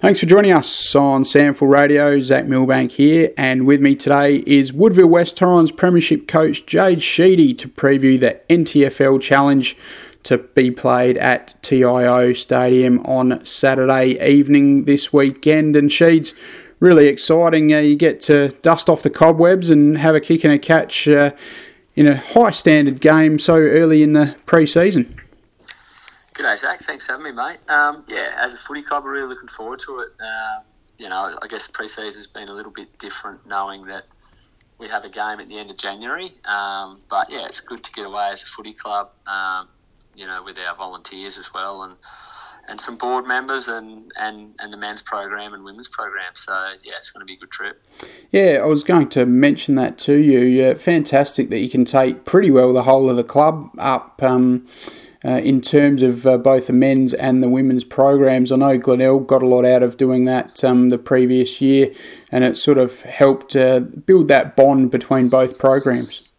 Thanks for joining us on SANFL Radio. Zach Milbank here, and with me today is Woodville West Torrens Premiership coach Jade Sheedy to preview the NTFL Challenge to be played at TIO Stadium on Saturday evening this weekend. And Sheeds, really exciting. Uh, you get to dust off the cobwebs and have a kick and a catch uh, in a high standard game so early in the pre season. G'day, Zach. Thanks for having me, mate. Um, yeah, as a footy club, we're really looking forward to it. Uh, you know, I guess pre-season's been a little bit different, knowing that we have a game at the end of January. Um, but yeah, it's good to get away as a footy club. Um, you know, with our volunteers as well, and and some board members and, and, and the men's program and women's program. So, yeah, it's going to be a good trip. Yeah, I was going to mention that to you. Yeah, fantastic that you can take pretty well the whole of the club up. Um, uh, in terms of uh, both the men's and the women's programs. I know Glenelg got a lot out of doing that um, the previous year, and it sort of helped uh, build that bond between both programs.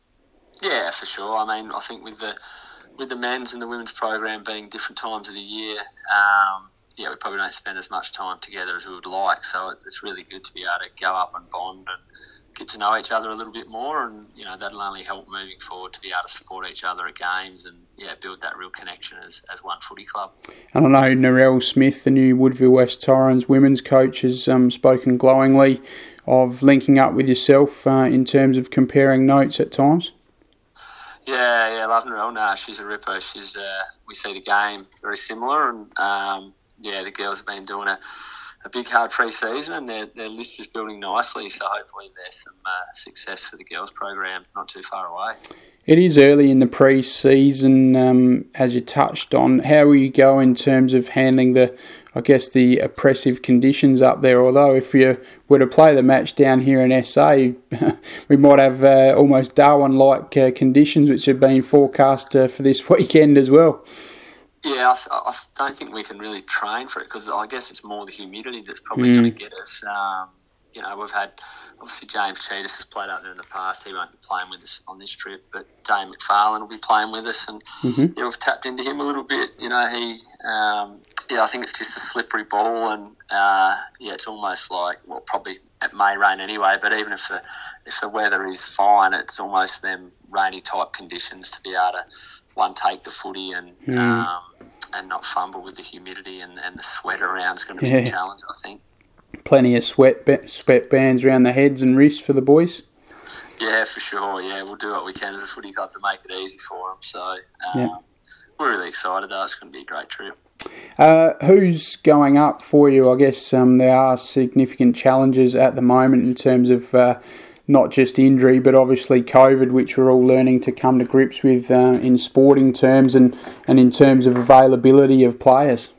Yeah, for sure. I mean, I think with the with the men's and the women's program being different times of the year, um, yeah, we probably don't spend as much time together as we would like. So it's really good to be able to go up and bond and get to know each other a little bit more, and you know that'll only help moving forward to be able to support each other at games and yeah, build that real connection as, as one footy club. And I know Narelle Smith, the new Woodville West Torrens women's coach, has um, spoken glowingly of linking up with yourself uh, in terms of comparing notes at times. Yeah, yeah, love Narelle. Nah, she's a ripper. She's uh, we see the game very similar, and um, yeah, the girls have been doing a a big hard pre-season and their, their list is building nicely so hopefully there's some uh, success for the girls program not too far away. It is early in the pre-season um, as you touched on. How will you go in terms of handling the I guess the oppressive conditions up there? Although if you were to play the match down here in SA we might have uh, almost Darwin-like uh, conditions which have been forecast uh, for this weekend as well yeah, I, I, don't think we can really train for it because I guess it's more the humidity that's probably mm. going to get us. Um, you know, we've had obviously James Tsitas has played out there in the past. He won't be playing with us on this trip, but Dane McFarlane will be playing with us, and mm-hmm. yeah, we've tapped into him a little bit. You know, he, um, yeah, I think it's just a slippery ball, and uh, yeah, it's almost like well, probably it may rain anyway, but even if the if the weather is fine, it's almost them rainy type conditions to be able to one take the footy and mm. um, and not fumble with the humidity and, and the sweat around is going to be yeah. a challenge, I think. Plenty of sweat sweat bands around the heads and wrists for the boys. Yeah, for sure. Yeah, we'll do what we can as a footy club to make it easy for them. So um, yeah. we're really excited. Though it's going to be a great trip. Uh, who's going up for you? I guess um, there are significant challenges at the moment in terms of uh, not just injury, but obviously COVID, which we're all learning to come to grips with uh, in sporting terms and, and in terms of availability of players.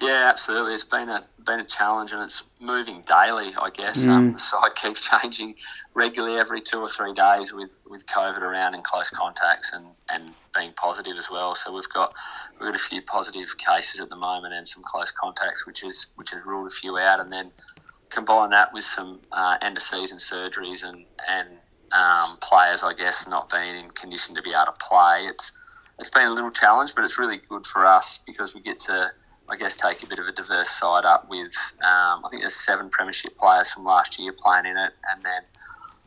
Yeah, absolutely. It's been a been a challenge, and it's moving daily. I guess mm. um, the side keeps changing regularly every two or three days with, with COVID around and close contacts and, and being positive as well. So we've got we've got a few positive cases at the moment and some close contacts, which is which has ruled a few out, and then combine that with some uh, end of season surgeries and and um, players, I guess, not being in condition to be able to play, it's it's been a little challenge, but it's really good for us because we get to, I guess, take a bit of a diverse side up with. Um, I think there's seven premiership players from last year playing in it, and then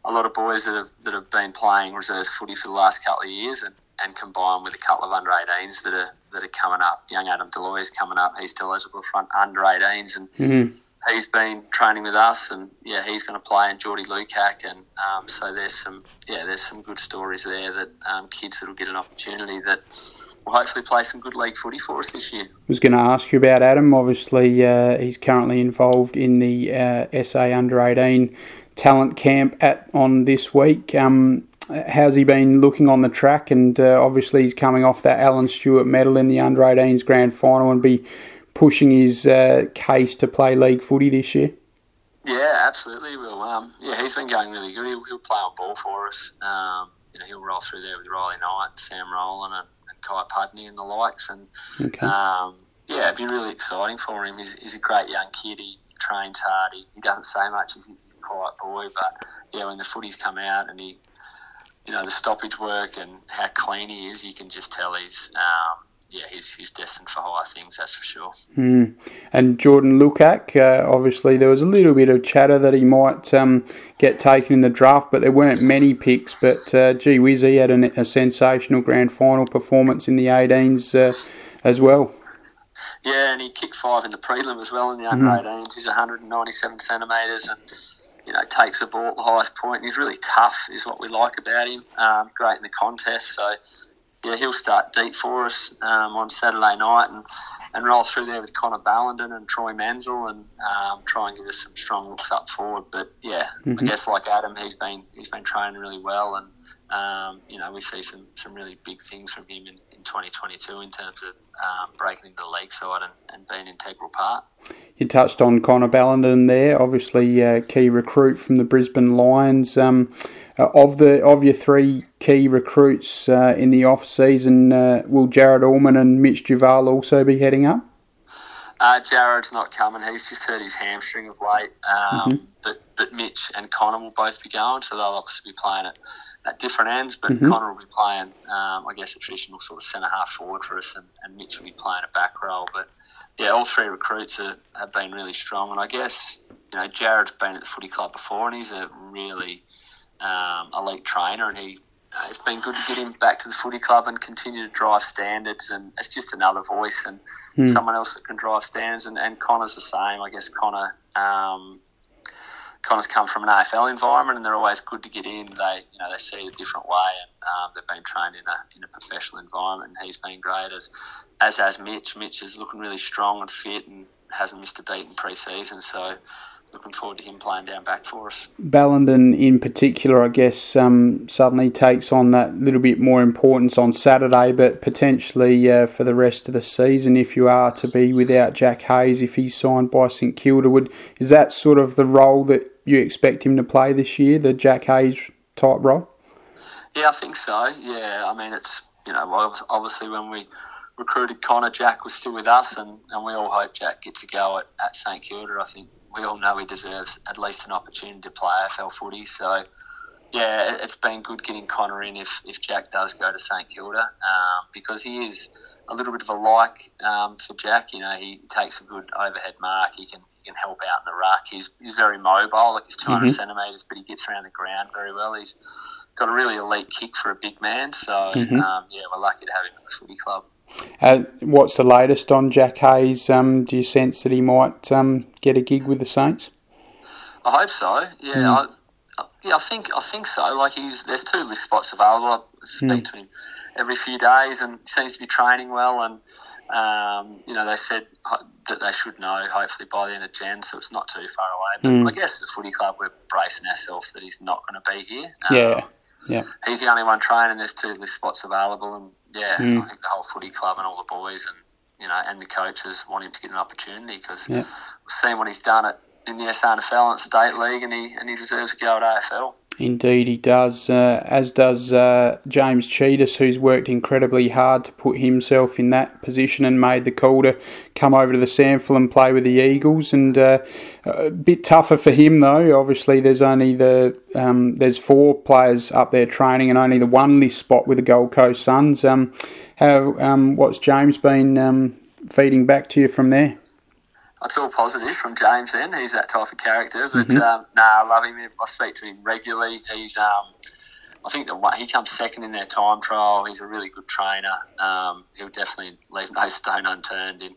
a lot of boys that have that have been playing reserves footy for the last couple of years, and, and combined with a couple of under 18s that are that are coming up. Young Adam D'Aloia is coming up; he's still eligible for under 18s, and mm-hmm he's been training with us, and yeah, he's going to play. And Geordie Lukac, and um, so there's some yeah, there's some good stories there that um, kids that will get an opportunity that will hopefully play some good league footy for us this year. I was going to ask you about Adam. Obviously, uh, he's currently involved in the uh, SA Under 18 talent camp at on this week. Um, how's he been looking on the track? And uh, obviously, he's coming off that Alan Stewart medal in the Under 18s grand final and be pushing his uh, case to play league footy this year? Yeah, absolutely. Will um, yeah, he's been going really good. He'll, he'll play on ball for us. Um, you know, he'll roll through there with Riley Knight, Sam Rowland, and, and Kai Pudney and the likes. And okay. um, yeah, it'd be really exciting for him. He's, he's a great young kid. He trains hard. He, he doesn't say much. He's, he's a quiet boy, but yeah, when the footies come out and he, you know, the stoppage work and how clean he is, you can just tell he's um, yeah, he's, he's destined for higher things, that's for sure. Mm. And Jordan Lukac, uh, obviously, there was a little bit of chatter that he might um, get taken in the draft, but there weren't many picks. But uh, gee whiz, he had an, a sensational grand final performance in the 18s uh, as well. Yeah, and he kicked five in the prelim as well in the under mm-hmm. 18s. He's 197 centimetres and you know takes the ball at the highest point. He's really tough, is what we like about him. Um, great in the contest, so yeah, he'll start deep for us um, on Saturday night and, and roll through there with Connor Ballenden and Troy Mansell and um, try and give us some strong looks up forward. But yeah, mm-hmm. I guess like Adam, he's been he's been training really well, and um, you know we see some, some really big things from him in, in 2022 in terms of um, breaking into the league side and, and being an integral part. You touched on Connor Ballenden there, obviously a key recruit from the Brisbane Lions. Um, uh, of the of your three key recruits uh, in the off season, uh, will Jared Allman and Mitch Duval also be heading up? Uh, Jared's not coming. He's just hurt his hamstring of late. Um, mm-hmm. But but Mitch and Connor will both be going, so they'll obviously be playing at, at different ends. But mm-hmm. Connor will be playing, um, I guess, a traditional sort of centre half forward for us, and, and Mitch will be playing a back row. But yeah, all three recruits are, have been really strong, and I guess you know Jared's been at the footy club before, and he's a really um, elite trainer, and he uh, it's been good to get him back to the footy club and continue to drive standards. And it's just another voice and mm. someone else that can drive standards. And, and Connor's the same. I guess Connor. Um, Connor's come from an AFL environment, and they're always good to get in. They, you know, they see a different way, and um, they've been trained in a in a professional environment. And he's been great, as as has Mitch. Mitch is looking really strong and fit, and hasn't missed a beat in pre-season. So looking forward to him playing down back for us. Ballenden, in particular, I guess, um, suddenly takes on that little bit more importance on Saturday, but potentially uh, for the rest of the season, if you are to be without Jack Hayes, if he's signed by St Kilda, would is that sort of the role that you expect him to play this year, the Jack Hayes type role? Yeah, I think so. Yeah, I mean, it's you know, obviously when we recruited Connor, Jack was still with us, and, and we all hope Jack gets a go at, at St Kilda. I think we all know he deserves at least an opportunity to play AFL footy. So, yeah, it's been good getting Connor in if, if Jack does go to St Kilda um, because he is a little bit of a like um, for Jack. You know, he takes a good overhead mark. He can can help out in the ruck. He's, he's very mobile, like he's 200 mm-hmm. centimetres, but he gets around the ground very well. He's got a really elite kick for a big man. So, mm-hmm. um, yeah, we're lucky to have him at the footy club. Uh, what's the latest on Jack Hayes? Um, do you sense that he might um, get a gig with the Saints? I hope so. Yeah, mm. I, yeah, I think I think so. Like he's there's two list spots available. I speak mm. to him every few days, and he seems to be training well. And um, you know, they said that they should know hopefully by the end of Jan, so it's not too far away. But mm. I guess the footy club we're bracing ourselves that he's not going to be here. yeah, um, yeah. He's the only one training. There's two list spots available, and yeah, mm. I think the whole footy club and all the boys and you know and the coaches want him to get an opportunity because yeah. we've seen what he's done at in the SANFL and State League, and he and he deserves to go at AFL. Indeed, he does, uh, as does uh, James Tsitas, who's worked incredibly hard to put himself in that position and made the call to come over to the SANFL and play with the Eagles. And uh, a bit tougher for him, though. Obviously, there's only the um, there's four players up there training, and only the one list spot with the Gold Coast Suns. Um, how um, what's James been um, feeding back to you from there? It's all positive from James. Then he's that type of character. But mm-hmm. um, nah, I love him. I speak to him regularly. He's um, I think the one, he comes second in their time trial. He's a really good trainer. Um, he'll definitely leave no stone unturned in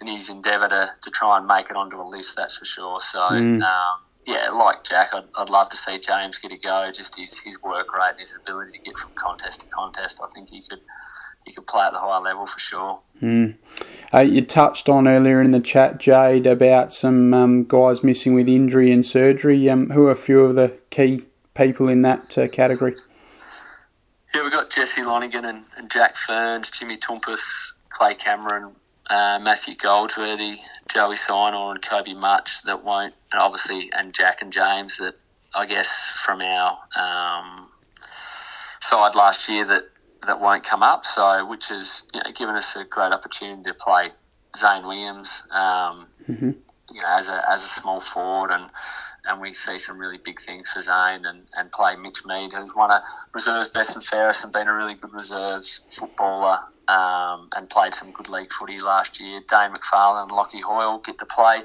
in his endeavour to, to try and make it onto a list. That's for sure. So. Mm. Um, yeah, like Jack, I'd, I'd love to see James get a go. Just his, his work rate and his ability to get from contest to contest. I think he could he could play at the higher level for sure. Mm. Uh, you touched on earlier in the chat, Jade, about some um, guys missing with injury and surgery. Um, who are a few of the key people in that uh, category? Yeah, we've got Jesse Lonergan and, and Jack Ferns, Jimmy Toumpas, Clay Cameron, uh, Matthew Goldsworthy, Joey Sinor, and Kobe Much that won't, and obviously, and Jack and James that I guess from our um, side last year that that won't come up. So, which is you know, given us a great opportunity to play Zane Williams, um, mm-hmm. you know, as a as a small forward, and and we see some really big things for Zane, and, and play Mitch Mead, who's won a reserves best and fairest and been a really good reserves footballer um, and played some good league footy last year. Dane McFarlane and Lockie Hoyle get to play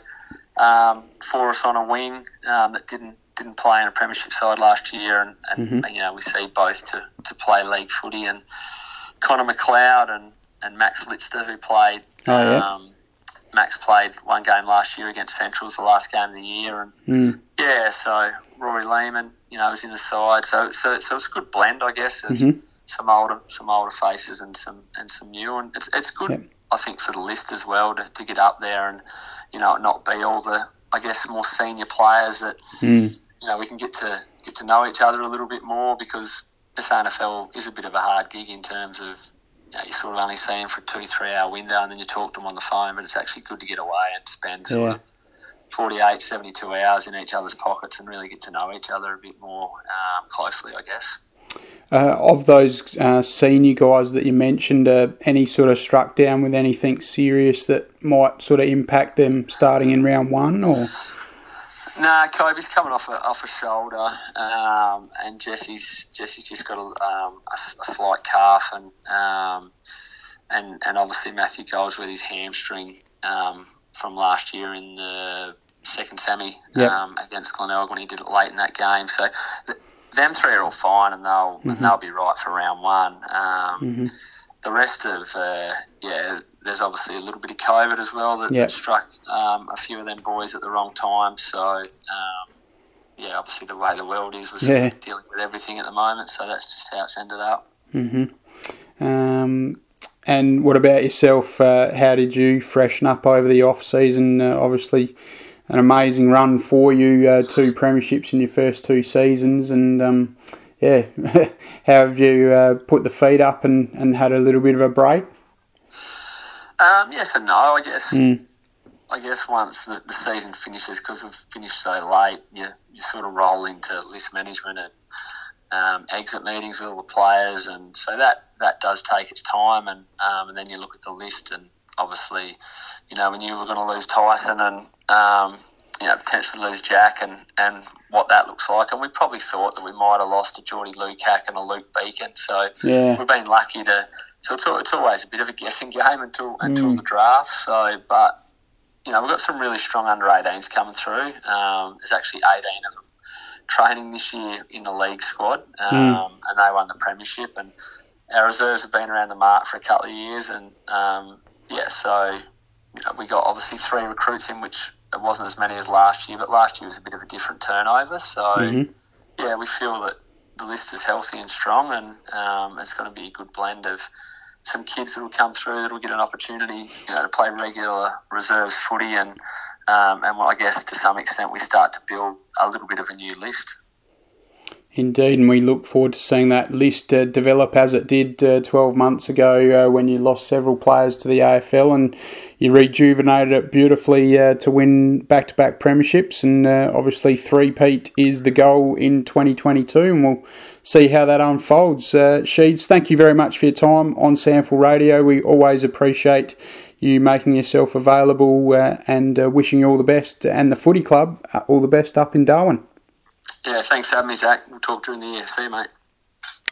um, for us on a wing um, that didn't didn't play in a premiership side last year, and, and mm-hmm. you know we see both to, to play league footy and Connor McLeod and, and Max Litster who played. Oh, yeah. Um, Max played one game last year against Central's the last game of the year, and mm. yeah, so Rory Lehman, you know, was in the side, so so so it's a good blend, I guess. Mm-hmm. Some older some older faces and some and some new, and it's it's good, yep. I think, for the list as well to, to get up there and you know not be all the I guess more senior players that mm. you know we can get to get to know each other a little bit more because the SANFL is a bit of a hard gig in terms of you, know, you sort of only see them for a two, three hour window and then you talk to them on the phone, but it's actually good to get away and spend sort yeah. of 48, 72 hours in each other's pockets and really get to know each other a bit more um, closely, I guess. Uh, of those uh, senior guys that you mentioned, uh, any sort of struck down with anything serious that might sort of impact them starting in round one, or? Nah, Kobe's coming off a, off a shoulder, um, and Jesse's Jesse's just got a, um, a, a slight calf, and um, and and obviously Matthew goes with his hamstring um, from last year in the second semi yep. Um, against Glenelg when he did it late in that game. So th- them three are all fine, and they'll mm-hmm. and they'll be right for round one. Um, mm-hmm. The rest of uh, yeah there's obviously a little bit of COVID as well that, yep. struck um, a few of them boys at the wrong time. So, um, yeah, obviously the way the world is, we're yeah. dealing with everything at the moment. So that's just how it's ended up. Mm-hmm. Um, and what about yourself? Uh, how did you freshen up over the off season? Uh, obviously, an amazing run for you. Uh, two premierships in your first two seasons, and um, yeah, how have you uh, put the feet up and, and had a little bit of a break? Um, yes and no, I guess. Mm. I guess once the, the season finishes, because we've finished so late, you, you sort of roll into list management and um, exit meetings with all the players, and so that, that does take its time. And um, and then you look at the list, and obviously, you know, when you were going to lose Tyson and um, you know potentially lose Jack, and, and what that looks like, and we probably thought that we might have lost a Geordie Lukac and a Luke Beacon. So yeah. we've been lucky to so it's, it's always a bit of a guessing game until until mm. the draft. So, but you know, we've got some really strong under 18s coming through. Um, there's actually 18 of them training this year in the league squad, um, mm. and they won the premiership. And our reserves have been around the mark for a couple of years, and um, yeah, so you know, we got obviously three recruits in, which it wasn't as many as last year, but last year was a bit of a different turnover. So mm-hmm. yeah, we feel that the list is healthy and strong, and um, it's going to be a good blend of some kids that will come through that will get an opportunity you know, to play regular reserves footy and um, and well, I guess to some extent we start to build a little bit of a new list. Indeed, and we look forward to seeing that list uh, develop as it did uh, 12 months ago uh, when you lost several players to the AFL and you rejuvenated it beautifully uh, to win back to back premierships. And uh, obviously, three-peat is the goal in 2022, and we'll see how that unfolds. Uh, Sheeds, thank you very much for your time on SANFL Radio. We always appreciate you making yourself available and wishing you all the best and the footy club all the best up in Darwin. Yeah, thanks for having me, Zach. We'll talk during the year. See you, mate.